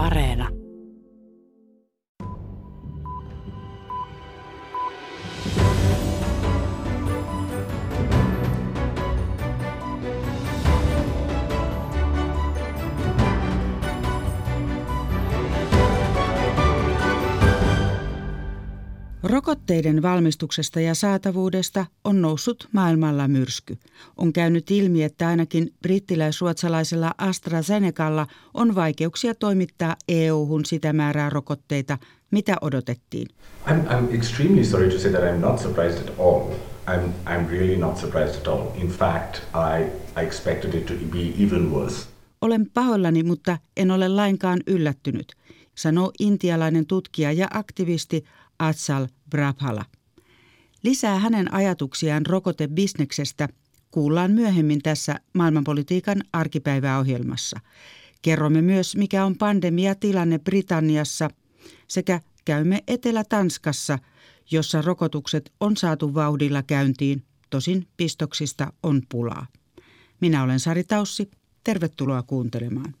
Areena. Rokotteiden valmistuksesta ja saatavuudesta on noussut maailmalla myrsky. On käynyt ilmi, että ainakin brittiläis-ruotsalaisella AstraZenecalla on vaikeuksia toimittaa EU-hun sitä määrää rokotteita, mitä odotettiin. I'm, I'm extremely sorry to say that I'm not surprised at all. I'm, I'm really not surprised at all. In fact, I, I expected it to be even worse. Olen pahoillani, mutta en ole lainkaan yllättynyt, sanoo intialainen tutkija ja aktivisti Atsal Brabhala. Lisää hänen ajatuksiaan rokotebisneksestä kuullaan myöhemmin tässä maailmanpolitiikan arkipäiväohjelmassa. Kerromme myös, mikä on pandemiatilanne Britanniassa sekä käymme Etelä-Tanskassa, jossa rokotukset on saatu vauhdilla käyntiin, tosin pistoksista on pulaa. Minä olen Sari Taussi, tervetuloa kuuntelemaan.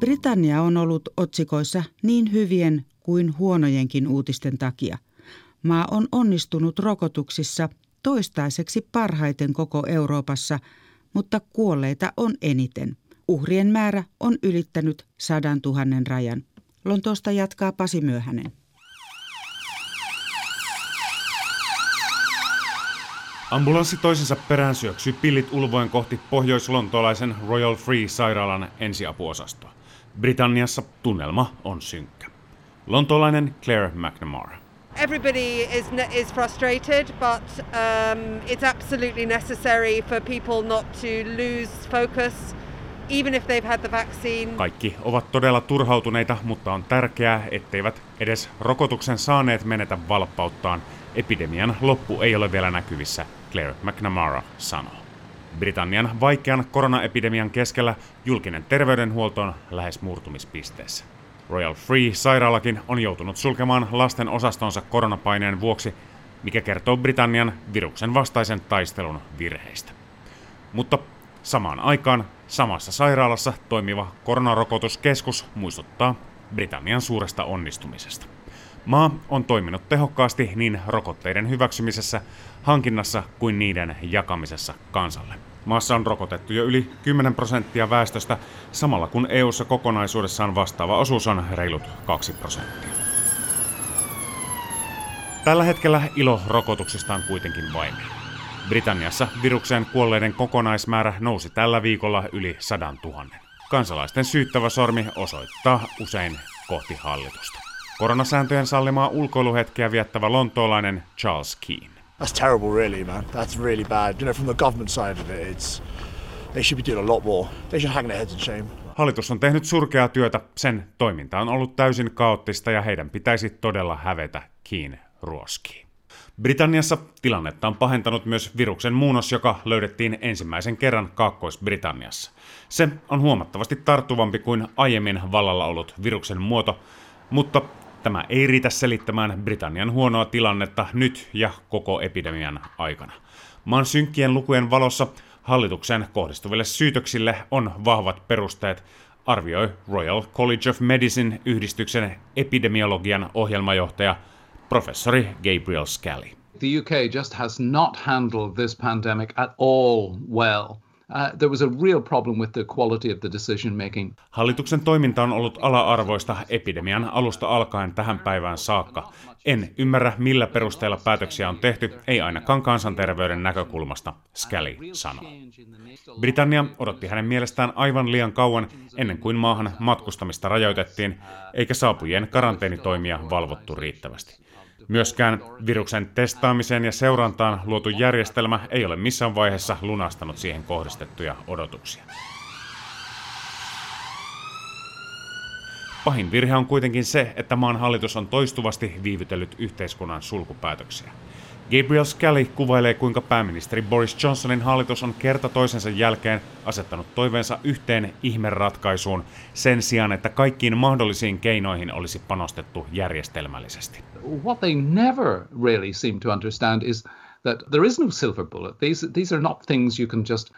Britannia on ollut otsikoissa niin hyvien kuin huonojenkin uutisten takia. Maa on onnistunut rokotuksissa toistaiseksi parhaiten koko Euroopassa, mutta kuolleita on eniten. Uhrien määrä on ylittänyt sadan tuhannen rajan. Lontoosta jatkaa Pasi Myöhänen. Ambulanssi toisensa perään syöksyi pillit ulvoen kohti pohjoislontolaisen Royal Free-sairaalan ensiapuosastoa. Britanniassa tunnelma on synkkä. Lontoolainen Claire McNamara. Everybody is, is frustrated, but um, it's absolutely necessary for people not to lose focus, even if they've had the vaccine. Kaikki ovat todella turhautuneita, mutta on tärkeää, etteivät edes rokotuksen saaneet menetä valppauttaan. Epidemian loppu ei ole vielä näkyvissä, Claire McNamara sanoo. Britannian vaikean koronaepidemian keskellä julkinen terveydenhuolto on lähes murtumispisteessä. Royal Free-sairaalakin on joutunut sulkemaan lasten osastonsa koronapaineen vuoksi, mikä kertoo Britannian viruksen vastaisen taistelun virheistä. Mutta samaan aikaan samassa sairaalassa toimiva koronarokotuskeskus muistuttaa Britannian suuresta onnistumisesta. Maa on toiminut tehokkaasti niin rokotteiden hyväksymisessä, hankinnassa kuin niiden jakamisessa kansalle. Maassa on rokotettu jo yli 10 prosenttia väestöstä, samalla kun EU:ssa kokonaisuudessaan vastaava osuus on reilut 2 prosenttia. Tällä hetkellä ilo rokotuksista on kuitenkin vaimea. Britanniassa virukseen kuolleiden kokonaismäärä nousi tällä viikolla yli 100 000. Kansalaisten syyttävä sormi osoittaa usein kohti hallitusta. Koronasääntöjen sallimaa ulkoiluhetkeä viettävä lontoolainen Charles Keane. That's terrible, really, man. That's really bad. You know, from the government side of it, it's they should be doing a lot more. They should hang their heads in shame. Hallitus on tehnyt surkeaa työtä, sen toiminta on ollut täysin kaoottista ja heidän pitäisi todella hävetä kiinni ruoskiin. Britanniassa tilannetta on pahentanut myös viruksen muunnos, joka löydettiin ensimmäisen kerran Kaakkois-Britanniassa. Se on huomattavasti tarttuvampi kuin aiemmin vallalla ollut viruksen muoto, mutta Tämä ei riitä selittämään Britannian huonoa tilannetta nyt ja koko epidemian aikana. Maan synkkien lukujen valossa hallituksen kohdistuville syytöksille on vahvat perusteet, arvioi Royal College of Medicine yhdistyksen epidemiologian ohjelmajohtaja professori Gabriel Scally. The UK just has not handled this pandemic at all well. Uh, there was a real problem with the quality of the decision making. Hallituksen toiminta on ollut ala-arvoista epidemian alusta alkaen tähän päivään saakka. En ymmärrä, millä perusteella päätöksiä on tehty, ei ainakaan kansanterveyden näkökulmasta, Scully sanoi. Britannia odotti hänen mielestään aivan liian kauan ennen kuin maahan matkustamista rajoitettiin, eikä saapujien karanteenitoimia valvottu riittävästi. Myöskään viruksen testaamiseen ja seurantaan luotu järjestelmä ei ole missään vaiheessa lunastanut siihen kohdistettuja odotuksia. Pahin virhe on kuitenkin se, että maan hallitus on toistuvasti viivytellyt yhteiskunnan sulkupäätöksiä. Gabriel Scally kuvailee, kuinka pääministeri Boris Johnsonin hallitus on kerta toisensa jälkeen asettanut toiveensa yhteen ihmeratkaisuun sen sijaan, että kaikkiin mahdollisiin keinoihin olisi panostettu järjestelmällisesti. What they never really seem to understand is that there is no silver bullet. These, these are not things you can just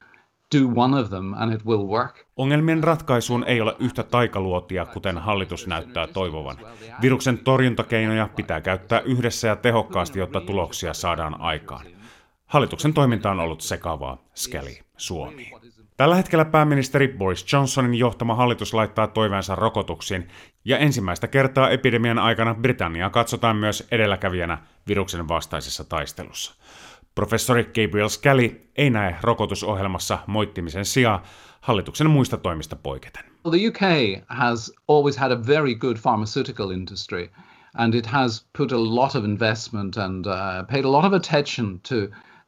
do one of them and it will work. Ongelmien ratkaisuun ei ole yhtä taikaluotia, kuten hallitus näyttää toivovan. Viruksen torjuntakeinoja pitää käyttää yhdessä ja tehokkaasti, jotta tuloksia saadaan aikaan. Hallituksen toiminta on ollut sekavaa, Skelly Suomi. Tällä hetkellä pääministeri Boris Johnsonin johtama hallitus laittaa toiveensa rokotuksiin, ja ensimmäistä kertaa epidemian aikana Britannia katsotaan myös edelläkävijänä viruksen vastaisessa taistelussa. Professori Gabriel Scally ei näe rokotusohjelmassa moittimisen sijaa hallituksen muista toimista poiketen. Well, the UK has always had a very good pharmaceutical industry and it has put a lot of investment and uh, paid a lot of attention to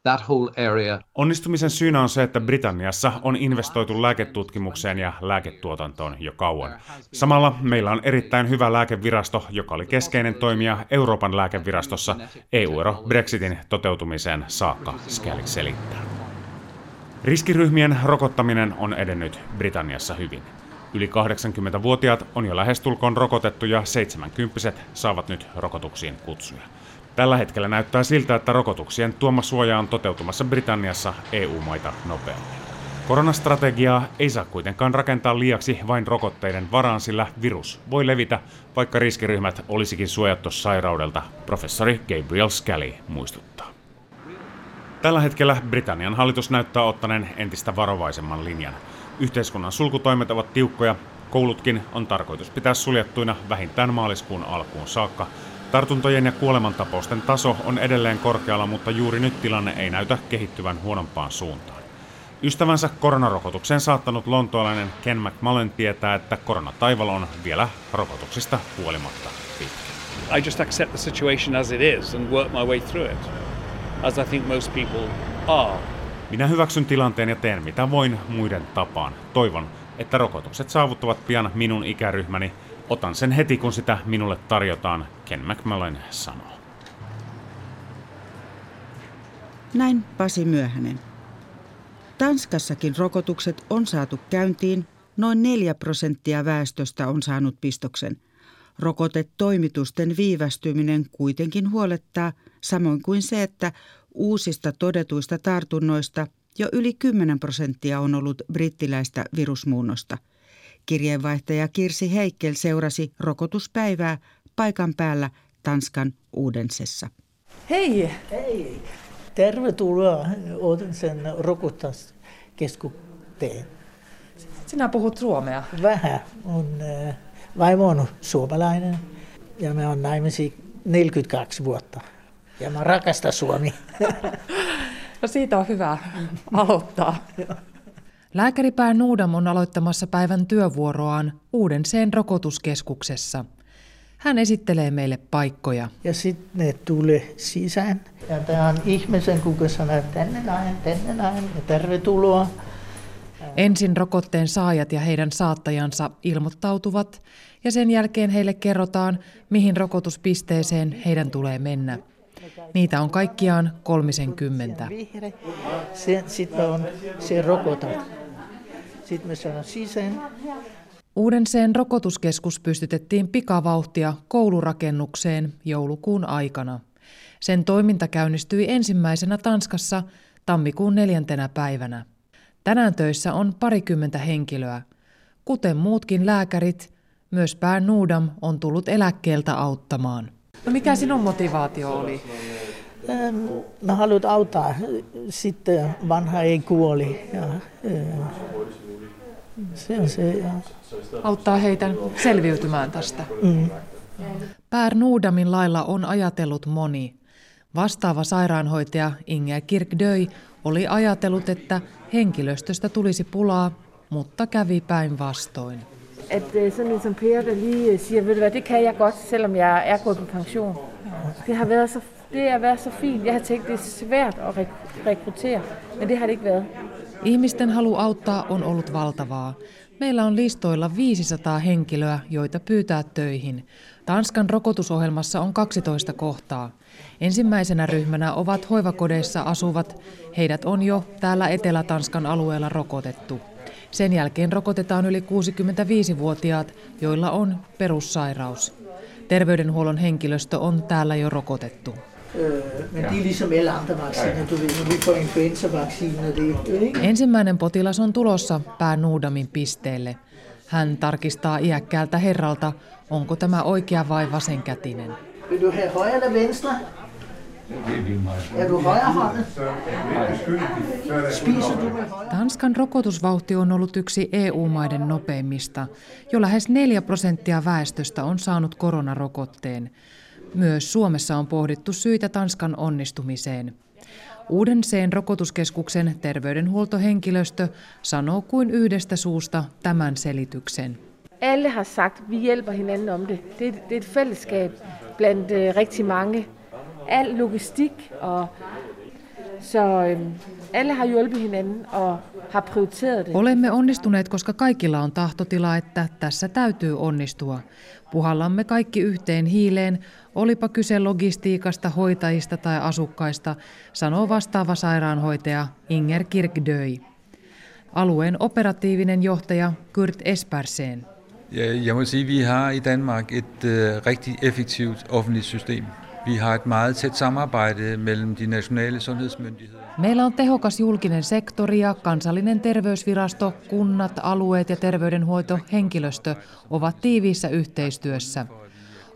that whole area. Onnistumisen syynä on se, että Britanniassa on investoitu lääketutkimukseen ja lääketuotantoon jo kauan. Samalla meillä on erittäin hyvä lääkevirasto, joka oli keskeinen toimija Euroopan lääkevirastossa EU-ero Brexitin toteutumiseen saakka, Skelly selittää. Riskiryhmien rokottaminen on edennyt Britanniassa hyvin. Yli 80-vuotiaat on jo lähestulkoon rokotettu ja 70 saavat nyt rokotuksiin kutsuja. Tällä hetkellä näyttää siltä, että rokotuksien tuoma suoja on toteutumassa Britanniassa EU-maita nopeammin. Koronastrategiaa ei saa kuitenkaan rakentaa liiaksi vain rokotteiden varaan, sillä virus voi levitä, vaikka riskiryhmät olisikin suojattu sairaudelta, professori Gabriel Scally muistuttaa. Tällä hetkellä Britannian hallitus näyttää ottaneen entistä varovaisemman linjan. Yhteiskunnan sulkutoimet ovat tiukkoja, koulutkin on tarkoitus pitää suljettuina vähintään maaliskuun alkuun saakka, Tartuntojen ja kuolemantapausten taso on edelleen korkealla, mutta juuri nyt tilanne ei näytä kehittyvän huonompaan suuntaan. Ystävänsä koronarokotukseen saattanut lontoalainen Ken McMullen tietää, että koronataival on vielä rokotuksista huolimatta pitkä. I just accept the situation as it is and work my way through it, as I think most people are. Minä hyväksyn tilanteen ja teen mitä voin muiden tapaan. Toivon, että rokotukset saavuttavat pian minun ikäryhmäni Otan sen heti, kun sitä minulle tarjotaan, Ken McMullen sanoo. Näin Pasi Myöhänen. Tanskassakin rokotukset on saatu käyntiin. Noin 4 prosenttia väestöstä on saanut pistoksen. Rokotetoimitusten viivästyminen kuitenkin huolettaa, samoin kuin se, että uusista todetuista tartunnoista jo yli 10 prosenttia on ollut brittiläistä virusmuunnosta – Kirjeenvaihtaja Kirsi Heikkel seurasi rokotuspäivää paikan päällä Tanskan Uudensessa. Hei! Hei! Tervetuloa Oudensen rokotuskeskukseen. Sinä puhut suomea? Vähän. On, äh, vaimo on suomalainen ja me on naimisi 42 vuotta. Ja mä rakastan Suomi. no siitä on hyvä aloittaa. Lääkäripää Nuudam on aloittamassa päivän työvuoroaan Uudenseen rokotuskeskuksessa. Hän esittelee meille paikkoja. Ja sitten ne tulee sisään. Ja tämä on ihmisen, kuka sanoo tänne näin, tänne näin ja tervetuloa. Ensin rokotteen saajat ja heidän saattajansa ilmoittautuvat ja sen jälkeen heille kerrotaan, mihin rokotuspisteeseen heidän tulee mennä. Niitä on kaikkiaan kolmisenkymmentä. Sitten on se rokotat. Sitten me saadaan sisään. Uudenseen rokotuskeskus pystytettiin pikavauhtia koulurakennukseen joulukuun aikana. Sen toiminta käynnistyi ensimmäisenä Tanskassa tammikuun neljäntenä päivänä. Tänään töissä on parikymmentä henkilöä. Kuten muutkin lääkärit, myös pää Nuudam on tullut eläkkeeltä auttamaan. No mikä sinun motivaatio oli? Mä haluan auttaa. Sitten vanha ei kuoli. Ja, se on se, ja... Auttaa heitä selviytymään tästä. Mm. Pär Nuudamin lailla on ajatellut moni. Vastaava sairaanhoitaja Inge Kirkdöi oli ajatellut, että henkilöstöstä tulisi pulaa, mutta kävi päinvastoin. At øh, sådan en som Per, der lige siger, ved du hvad, det kan jeg godt, selvom jeg er gået på pension. Det har været så, det har været så fint. Jeg har tænkt, det er svært at rekruttere, men det har det ikke været. Ihmisten halu auttaa on ollut valtavaa. Meillä on listoilla 500 henkilöä, joita pyytää töihin. Tanskan rokotusohjelmassa on 12 kohtaa. Ensimmäisenä ryhmänä ovat hoivakodeissa asuvat. Heidät on jo täällä Etelä-Tanskan alueella rokotettu. Sen jälkeen rokotetaan yli 65-vuotiaat, joilla on perussairaus. Terveydenhuollon henkilöstö on täällä jo rokotettu. Men det er ligesom alle andre vacciner, du ved, når vi får influenzavacciner, det ikke? Ensimmäinen potilas on tulossa pää Nuudamin pisteelle. Hän tarkistaa iäkkäältä herralta, onko tämä oikea vai vasenkätinen. Vil du have højre eller venstre? Er du højrehåndet? Spiser du med højre? Tanskan rokotusvauhti on ollut yksi EU-maiden nopeimmista. Jo lähes 4 prosenttia väestöstä on saanut koronarokotteen. Myös Suomessa on pohdittu syitä Tanskan onnistumiseen. Uudenseen rokotuskeskuksen terveydenhuoltohenkilöstö sanoo kuin yhdestä suusta tämän selityksen. Alle har sagt, vi hjælper hinanden om det. Det er, det er et fællesskab blandt øh, rigtig mange. Al logistik og så øhm, alle har hjulpet hinanden det. Olemme onnistuneet, koska kaikilla on tahtotila, että tässä täytyy onnistua. Puhallamme kaikki yhteen hiileen, olipa kyse logistiikasta, hoitajista tai asukkaista, sanoo vastaava sairaanhoitaja Inger Kirkdöi. Alueen operatiivinen johtaja Kurt Espersen. Jeg må sige, vi har i Danmark et uh, rigtig effektivt offentligt system. Vi har et meget tæt samarbejde mellem de nationale sundhedsmyndigheder. Meillä on tehokas julkinen sektori ja kansallinen terveysvirasto, kunnat, alueet ja terveydenhoito, henkilöstö ovat tiiviissä yhteistyössä.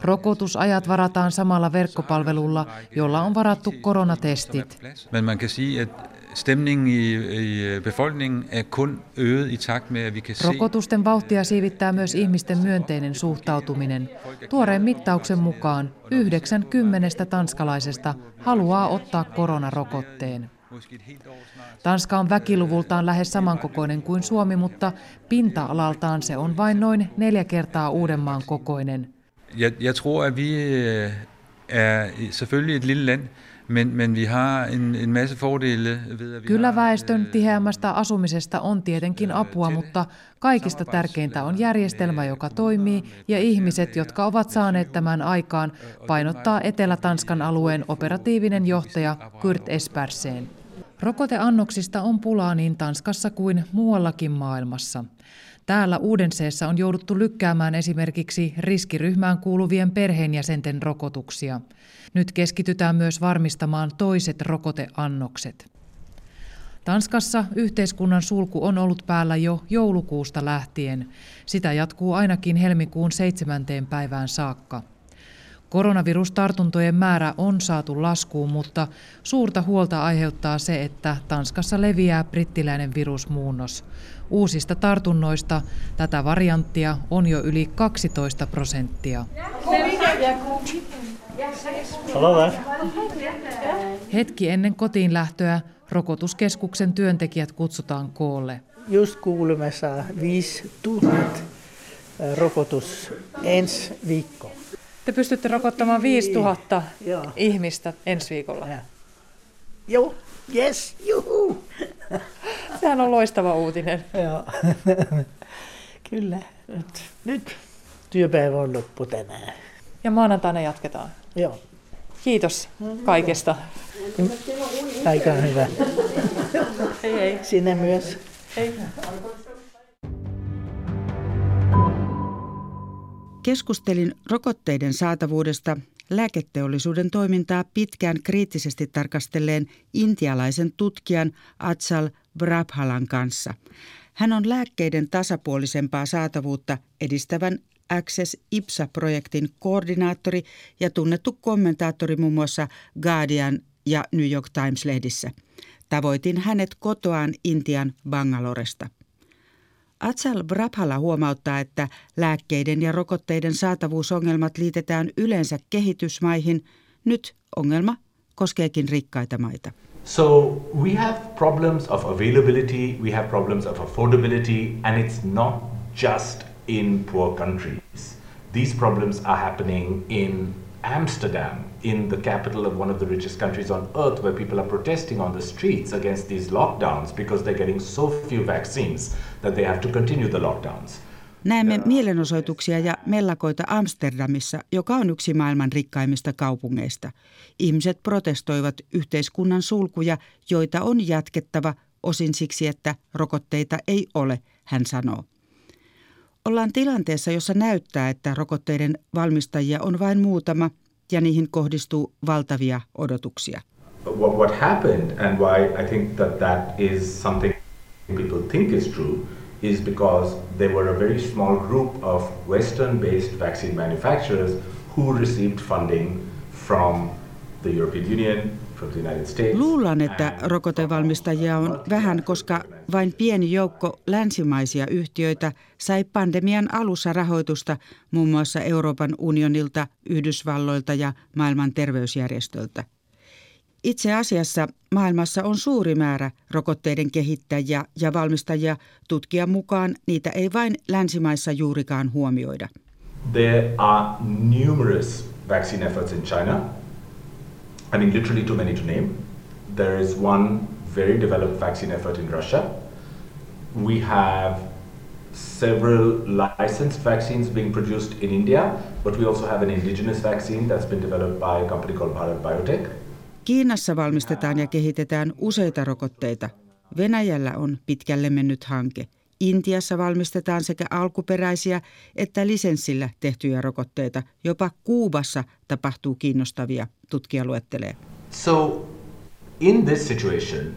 Rokotusajat varataan samalla verkkopalvelulla, jolla on varattu koronatestit. Men man kan sige, at stemningen i, i befolkningen er kun øget i takt med, at vi kan se... Rokotusten vauhtia siivittää myös ihmisten myönteinen suhtautuminen. Tuoreen mittauksen mukaan 90 tanskalaisesta haluaa ottaa koronarokotteen. Tanska on väkiluvultaan læhes samankokoinen kuin Suomi, mutta pinta-alaltaan se on vain noin neljä kertaa Uudenmaan kokoinen. Jeg, jeg tror, at vi øh, er selvfølgelig et lille land, men, men vi har en, en masse fordele ved, at vi Kyllä väestön tiheämmästä asumisesta on tietenkin apua, mutta kaikista tärkeintä on järjestelmä, joka toimii, ja ihmiset, jotka ovat saaneet tämän aikaan, painottaa Etelä-Tanskan alueen operatiivinen johtaja Kurt Esperseen. Rokoteannoksista on pulaa niin Tanskassa kuin muuallakin maailmassa. Täällä Uudenseessa on jouduttu lykkäämään esimerkiksi riskiryhmään kuuluvien perheenjäsenten rokotuksia. Nyt keskitytään myös varmistamaan toiset rokoteannokset. Tanskassa yhteiskunnan sulku on ollut päällä jo joulukuusta lähtien. Sitä jatkuu ainakin helmikuun seitsemänteen päivään saakka. Koronavirustartuntojen määrä on saatu laskuun, mutta suurta huolta aiheuttaa se, että Tanskassa leviää brittiläinen virusmuunnos. Uusista tartunnoista tätä varianttia on jo yli 12 prosenttia. Hetki ennen kotiin lähtöä rokotuskeskuksen työntekijät kutsutaan koolle. Just kuulimme saa 5000 rokotus ensi viikko. Te pystytte rokottamaan 5000 Joo. ihmistä ensi viikolla. Ja. Joo, yes, juhu. Sehän on loistava uutinen. Joo. Kyllä. Nyt, nyt työpäivä on loppu tänään. Ja maanantaina jatketaan. Joo, Kiitos kaikesta. aika hyvä. Hei hei. Sinne myös. hei. Keskustelin rokotteiden saatavuudesta lääketeollisuuden toimintaa pitkään kriittisesti tarkastelleen intialaisen tutkijan Atsal Brabhalan kanssa. Hän on lääkkeiden tasapuolisempaa saatavuutta edistävän Access IPSA-projektin koordinaattori ja tunnettu kommentaattori muun muassa Guardian ja New York Times-lehdissä. Tavoitin hänet kotoaan Intian Bangaloresta. Atsal Brabhala huomauttaa, että lääkkeiden ja rokotteiden saatavuusongelmat liitetään yleensä kehitysmaihin. Nyt ongelma koskeekin rikkaita maita. So we have problems of availability, we have problems of affordability, and it's not just in poor countries. These problems are happening in Amsterdam, in the capital of one of the richest countries on earth, where people are protesting on the streets against these lockdowns because they're getting so few vaccines that they have to continue the lockdowns. Näemme mielenosoituksia ja mellakoita Amsterdamissa, joka on yksi maailman rikkaimmista kaupungeista. Ihmiset protestoivat yhteiskunnan sulkuja, joita on jatkettava osin siksi, että rokotteita ei ole, hän sanoo. Ollaan tilanteessa, jossa näyttää, että rokotteiden valmistajia on vain muutama, ja niihin kohdistuu valtavia odotuksia. What, happened and why I think that that is something people think is true is because there were a very small group of Western-based vaccine manufacturers who received funding from the European Union, Luulen, että rokotevalmistajia on vähän, koska vain pieni joukko länsimaisia yhtiöitä sai pandemian alussa rahoitusta muun muassa Euroopan unionilta, Yhdysvalloilta ja maailman terveysjärjestöltä. Itse asiassa maailmassa on suuri määrä rokotteiden kehittäjiä ja valmistajia. Tutkijan mukaan niitä ei vain länsimaissa juurikaan huomioida. There are numerous vaccine efforts in China. I mean, literally too many to name. There is one very developed vaccine effort in Russia. We have several licensed vaccines being produced in India, but we also have an indigenous vaccine that's been developed by a company called Bharat Biotech. Kiinassa valmistetaan ja kehitetään useita rokotteita. Venäjällä on pitkälle mennyt hanke. Intiassa valmistetaan sekä alkuperäisiä että lisenssillä tehtyjä rokotteita. Jopa Kuubassa tapahtuu kiinnostavia, tutkija luettelee. So in this situation,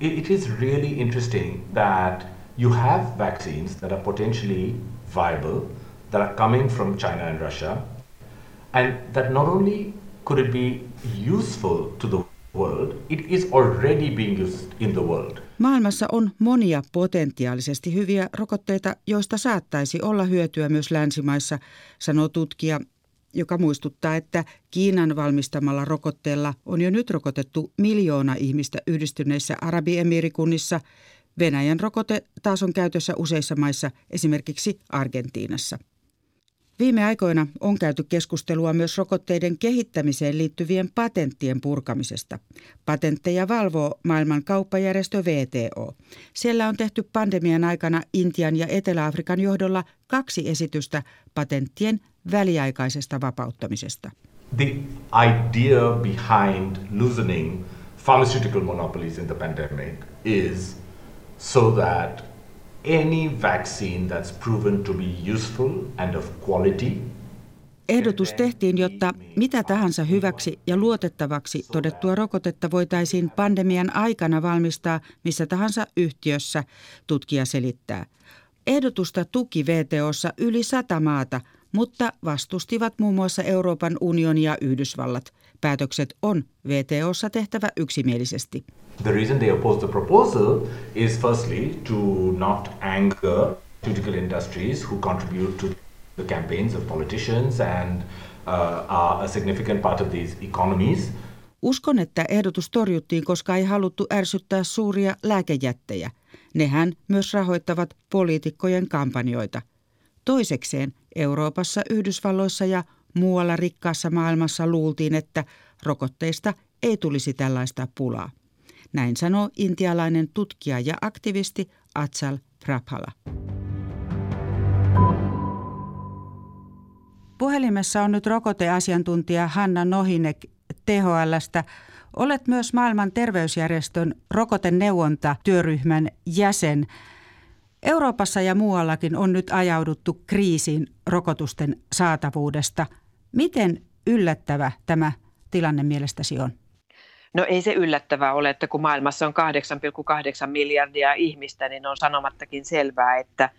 it is really interesting that you have vaccines that are potentially viable, that are coming from China and Russia, and that not only could it be useful to the Maailmassa on monia potentiaalisesti hyviä rokotteita, joista saattaisi olla hyötyä myös länsimaissa, sanoo tutkija, joka muistuttaa, että Kiinan valmistamalla rokotteella on jo nyt rokotettu miljoona ihmistä yhdistyneissä Arabiemiirikunnissa. Venäjän rokote taas on käytössä useissa maissa, esimerkiksi Argentiinassa. Viime aikoina on käyty keskustelua myös rokotteiden kehittämiseen liittyvien patenttien purkamisesta. Patentteja valvoo maailman kauppajärjestö VTO. Siellä on tehty pandemian aikana Intian ja Etelä-Afrikan johdolla kaksi esitystä patenttien väliaikaisesta vapauttamisesta. The idea behind loosening pharmaceutical monopolies in the pandemic is so that any vaccine that's proven to be useful and of quality Ehdotus tehtiin, jotta mitä tahansa hyväksi ja luotettavaksi todettua rokotetta voitaisiin pandemian aikana valmistaa missä tahansa yhtiössä, tutkija selittää. Ehdotusta tuki VTOssa yli sata maata, mutta vastustivat muun muassa Euroopan unioni ja Yhdysvallat. Päätökset on VTOssa tehtävä yksimielisesti. The reason they oppose the proposal is firstly to not anger pharmaceutical industries who contribute to the campaigns of politicians and uh, are a significant part of these economies. Uskon, että ehdotus torjuttiin, koska ei haluttu ärsyttää suuria lääkejättejä. Nehän myös rahoittavat poliitikkojen kampanjoita. Toisekseen Euroopassa, Yhdysvalloissa ja muualla rikkaassa maailmassa luultiin, että rokotteista ei tulisi tällaista pulaa. Näin sanoo intialainen tutkija ja aktivisti Atsal Praphala. Puhelimessa on nyt rokoteasiantuntija Hanna Nohinek THLstä. Olet myös maailman terveysjärjestön rokoteneuvontatyöryhmän jäsen. Euroopassa ja muuallakin on nyt ajauduttu kriisiin rokotusten saatavuudesta. Miten yllättävä tämä tilanne mielestäsi on? No ei se yllättävää ole, että kun maailmassa on 8,8 miljardia ihmistä, niin on sanomattakin selvää, että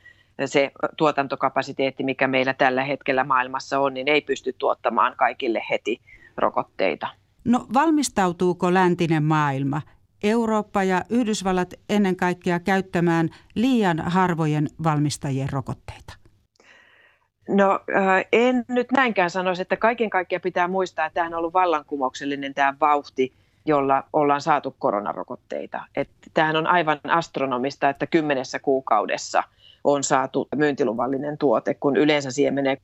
se tuotantokapasiteetti, mikä meillä tällä hetkellä maailmassa on, niin ei pysty tuottamaan kaikille heti rokotteita. No valmistautuuko läntinen maailma, Eurooppa ja Yhdysvallat ennen kaikkea käyttämään liian harvojen valmistajien rokotteita? No äh, en nyt näinkään sanoisi, että kaiken kaikkiaan pitää muistaa, että tämä on ollut vallankumouksellinen tämä vauhti, jolla ollaan saatu koronarokotteita. Että tämähän on aivan astronomista, että kymmenessä kuukaudessa on saatu myyntiluvallinen tuote, kun yleensä siihen menee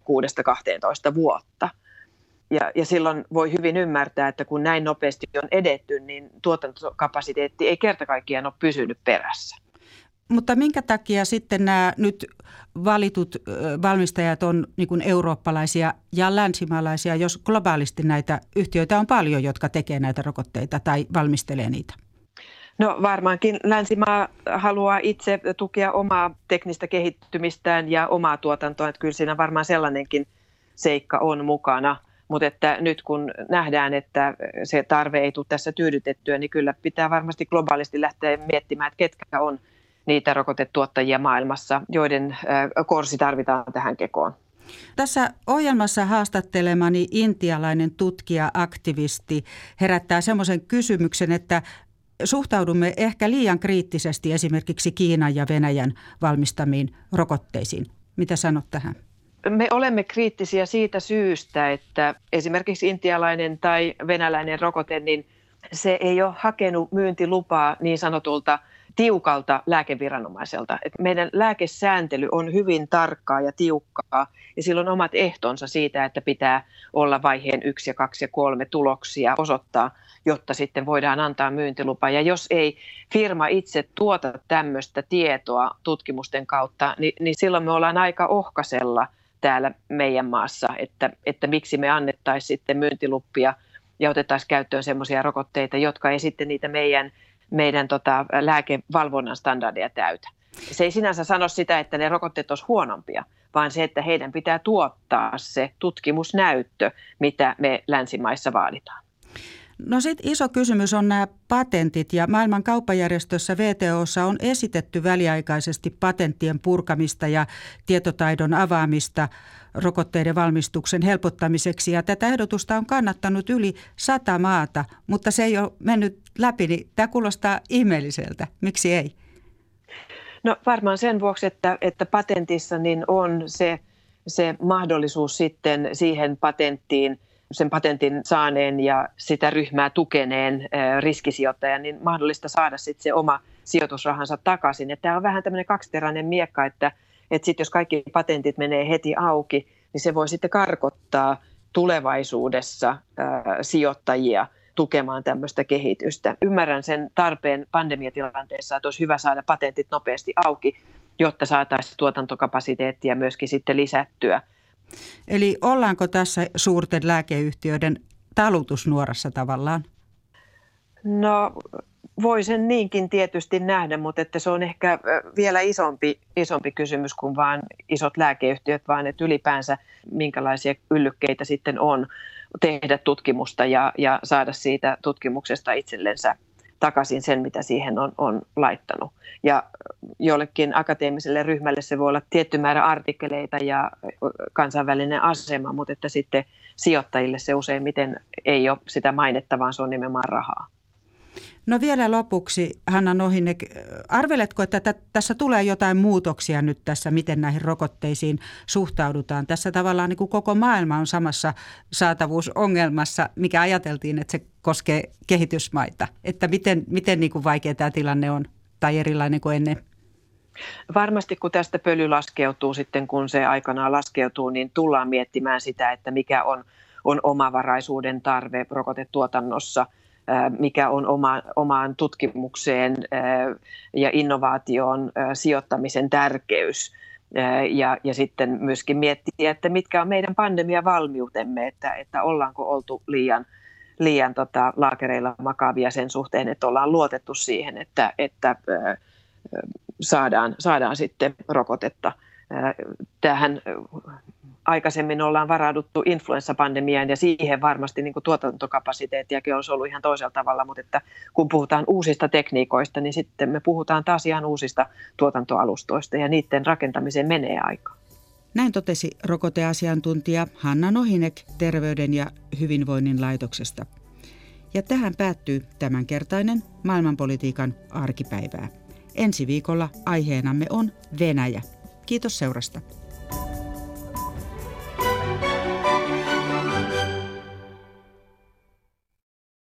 6-12 vuotta. Ja, ja silloin voi hyvin ymmärtää, että kun näin nopeasti on edetty, niin tuotantokapasiteetti ei kerta kaikkiaan ole pysynyt perässä. Mutta minkä takia sitten nämä nyt valitut valmistajat on niin eurooppalaisia ja länsimaalaisia, jos globaalisti näitä yhtiöitä on paljon, jotka tekee näitä rokotteita tai valmistelee niitä? No varmaankin länsimaa haluaa itse tukea omaa teknistä kehittymistään ja omaa tuotantoa, että kyllä siinä varmaan sellainenkin seikka on mukana. Mutta että nyt kun nähdään, että se tarve ei tule tässä tyydytettyä, niin kyllä pitää varmasti globaalisti lähteä miettimään, että ketkä on niitä rokotetuottajia maailmassa, joiden korsi tarvitaan tähän kekoon. Tässä ohjelmassa haastattelemani intialainen tutkija, aktivisti herättää semmoisen kysymyksen, että suhtaudumme ehkä liian kriittisesti esimerkiksi Kiinan ja Venäjän valmistamiin rokotteisiin. Mitä sanot tähän? Me olemme kriittisiä siitä syystä, että esimerkiksi intialainen tai venäläinen rokote, niin se ei ole hakenut myyntilupaa niin sanotulta tiukalta lääkeviranomaiselta. Et meidän lääkesääntely on hyvin tarkkaa ja tiukkaa ja sillä on omat ehtonsa siitä, että pitää olla vaiheen yksi ja kaksi ja kolme tuloksia osoittaa, jotta sitten voidaan antaa myyntilupa. Ja jos ei firma itse tuota tämmöistä tietoa tutkimusten kautta, niin, niin silloin me ollaan aika ohkasella täällä meidän maassa, että, että miksi me annettaisiin sitten myyntiluppia ja otettaisiin käyttöön semmoisia rokotteita, jotka ei sitten niitä meidän meidän tota, lääkevalvonnan standardia täytä. Se ei sinänsä sano sitä, että ne rokotteet olisivat huonompia, vaan se, että heidän pitää tuottaa se tutkimusnäyttö, mitä me länsimaissa vaaditaan. No sitten iso kysymys on nämä patentit ja maailman kauppajärjestössä VTOssa on esitetty väliaikaisesti patenttien purkamista ja tietotaidon avaamista rokotteiden valmistuksen helpottamiseksi. Ja tätä ehdotusta on kannattanut yli sata maata, mutta se ei ole mennyt läpi, niin tämä kuulostaa ihmeelliseltä. Miksi ei? No varmaan sen vuoksi, että, että patentissa niin on se, se mahdollisuus sitten siihen patenttiin, sen patentin saaneen ja sitä ryhmää tukeneen riskisijoittajan, niin mahdollista saada sitten se oma sijoitusrahansa takaisin. Ja tämä on vähän tämmöinen kaksiteräinen miekka, että, että sitten jos kaikki patentit menee heti auki, niin se voi sitten karkottaa tulevaisuudessa ää, sijoittajia tukemaan tämmöistä kehitystä. Ymmärrän sen tarpeen pandemiatilanteessa, että olisi hyvä saada patentit nopeasti auki, jotta saataisiin tuotantokapasiteettia myöskin sitten lisättyä. Eli ollaanko tässä suurten lääkeyhtiöiden talutusnuorassa tavallaan? No voi sen niinkin tietysti nähdä, mutta että se on ehkä vielä isompi, isompi kysymys kuin vain isot lääkeyhtiöt, vaan että ylipäänsä minkälaisia yllykkeitä sitten on tehdä tutkimusta ja, ja saada siitä tutkimuksesta itsellensä takaisin sen, mitä siihen on, on laittanut. Ja jollekin akateemiselle ryhmälle se voi olla tietty määrä artikkeleita ja kansainvälinen asema, mutta että sitten sijoittajille se useimmiten ei ole sitä mainetta, vaan se on nimenomaan rahaa. No vielä lopuksi, Hanna Nohinek, arveletko, että t- tässä tulee jotain muutoksia nyt tässä, miten näihin rokotteisiin suhtaudutaan? Tässä tavallaan niin kuin koko maailma on samassa saatavuusongelmassa, mikä ajateltiin, että se koskee kehitysmaita. Että miten, miten niin kuin vaikea tämä tilanne on tai erilainen kuin ennen? Varmasti kun tästä pöly laskeutuu sitten, kun se aikanaan laskeutuu, niin tullaan miettimään sitä, että mikä on, on omavaraisuuden tarve rokotetuotannossa – mikä on oma, omaan tutkimukseen ja innovaatioon sijoittamisen tärkeys. Ja, ja sitten myöskin miettiä, että mitkä on meidän pandemiavalmiutemme, että, että ollaanko oltu liian, liian tota, laakereilla makaavia sen suhteen, että ollaan luotettu siihen, että, että saadaan, saadaan sitten rokotetta. Tähän aikaisemmin ollaan varauduttu influenssapandemiaan ja siihen varmasti niin kuin tuotantokapasiteettiakin olisi ollut ihan toisella tavalla, mutta että kun puhutaan uusista tekniikoista, niin sitten me puhutaan taas ihan uusista tuotantoalustoista ja niiden rakentamiseen menee aikaa. Näin totesi rokoteasiantuntija Hanna Nohinek Terveyden ja hyvinvoinnin laitoksesta. Ja tähän päättyy tämänkertainen maailmanpolitiikan arkipäivää. Ensi viikolla aiheenamme on Venäjä. Kiitos seurasta.